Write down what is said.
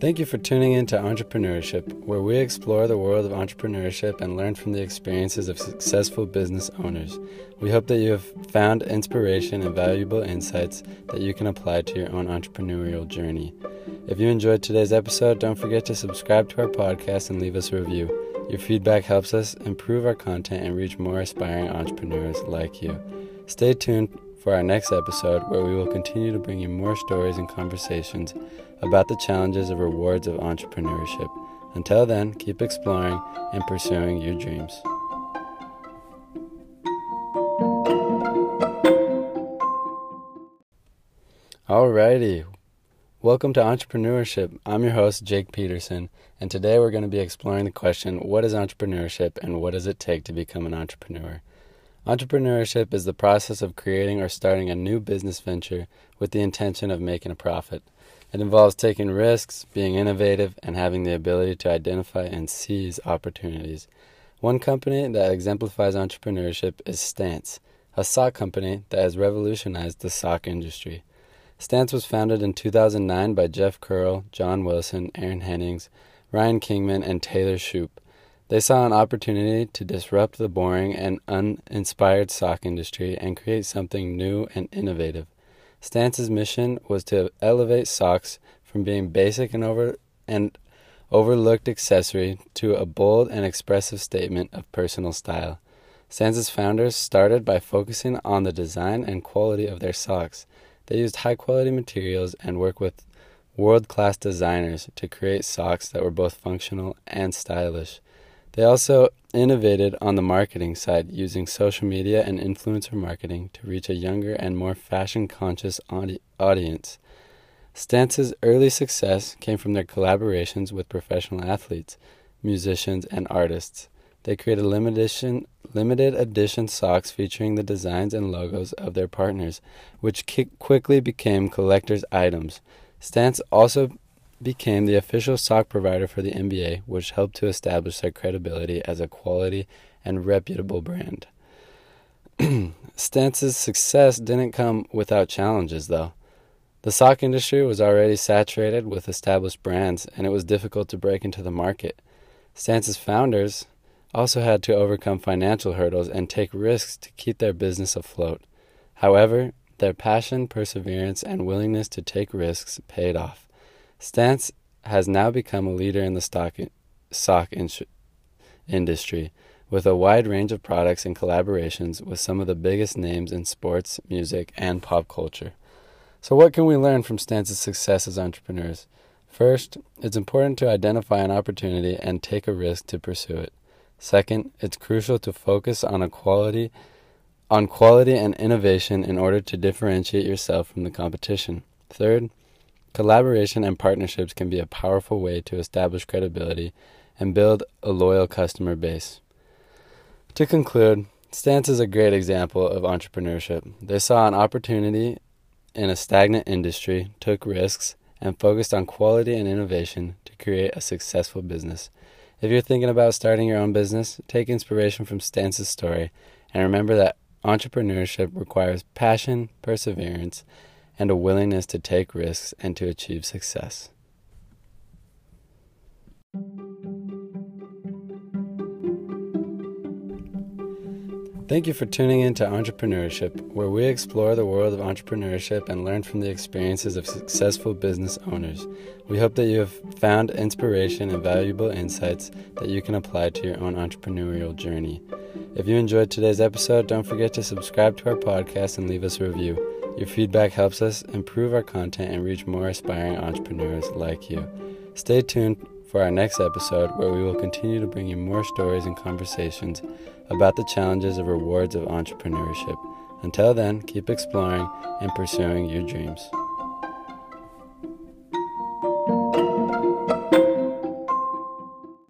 Thank you for tuning in to Entrepreneurship, where we explore the world of entrepreneurship and learn from the experiences of successful business owners. We hope that you have found inspiration and valuable insights that you can apply to your own entrepreneurial journey. If you enjoyed today's episode, don't forget to subscribe to our podcast and leave us a review. Your feedback helps us improve our content and reach more aspiring entrepreneurs like you. Stay tuned for our next episode, where we will continue to bring you more stories and conversations about the challenges and rewards of entrepreneurship. Until then, keep exploring and pursuing your dreams. Alrighty, welcome to Entrepreneurship. I'm your host, Jake Peterson, and today we're going to be exploring the question what is entrepreneurship and what does it take to become an entrepreneur? Entrepreneurship is the process of creating or starting a new business venture with the intention of making a profit. It involves taking risks, being innovative, and having the ability to identify and seize opportunities. One company that exemplifies entrepreneurship is Stance, a sock company that has revolutionized the sock industry. Stance was founded in 2009 by Jeff Kearl, John Wilson, Aaron Hennings, Ryan Kingman, and Taylor Shupe. They saw an opportunity to disrupt the boring and uninspired sock industry and create something new and innovative. Stance's mission was to elevate socks from being basic and over and overlooked accessory to a bold and expressive statement of personal style. Stance's founders started by focusing on the design and quality of their socks. They used high quality materials and worked with world class designers to create socks that were both functional and stylish. They also innovated on the marketing side using social media and influencer marketing to reach a younger and more fashion conscious audi- audience. Stance's early success came from their collaborations with professional athletes, musicians, and artists. They created limited edition, limited edition socks featuring the designs and logos of their partners, which ki- quickly became collector's items. Stance also became the official sock provider for the NBA, which helped to establish their credibility as a quality and reputable brand. Stance's success didn't come without challenges, though. The sock industry was already saturated with established brands, and it was difficult to break into the market. Stance's founders also had to overcome financial hurdles and take risks to keep their business afloat. However, their passion, perseverance, and willingness to take risks paid off. Stance has now become a leader in the stock sock in- industry with a wide range of products and collaborations with some of the biggest names in sports, music, and pop culture. So, what can we learn from Stance's success as entrepreneurs? First, it's important to identify an opportunity and take a risk to pursue it. Second, it's crucial to focus on a quality on quality and innovation in order to differentiate yourself from the competition. Third, Collaboration and partnerships can be a powerful way to establish credibility and build a loyal customer base. To conclude, Stance is a great example of entrepreneurship. They saw an opportunity in a stagnant industry, took risks, and focused on quality and innovation to create a successful business. If you're thinking about starting your own business, take inspiration from Stance's story and remember that entrepreneurship requires passion, perseverance, and a willingness to take risks and to achieve success. Thank you for tuning in to Entrepreneurship, where we explore the world of entrepreneurship and learn from the experiences of successful business owners. We hope that you have found inspiration and valuable insights that you can apply to your own entrepreneurial journey. If you enjoyed today's episode, don't forget to subscribe to our podcast and leave us a review. Your feedback helps us improve our content and reach more aspiring entrepreneurs like you. Stay tuned for our next episode where we will continue to bring you more stories and conversations about the challenges and rewards of entrepreneurship. Until then, keep exploring and pursuing your dreams.